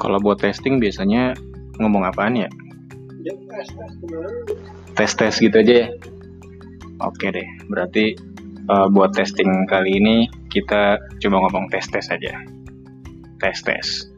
Kalau buat testing biasanya ngomong apaan ya? ya test tes tes gitu aja ya. Oke deh, berarti uh, buat testing kali ini kita coba ngomong tes tes aja. Tes tes.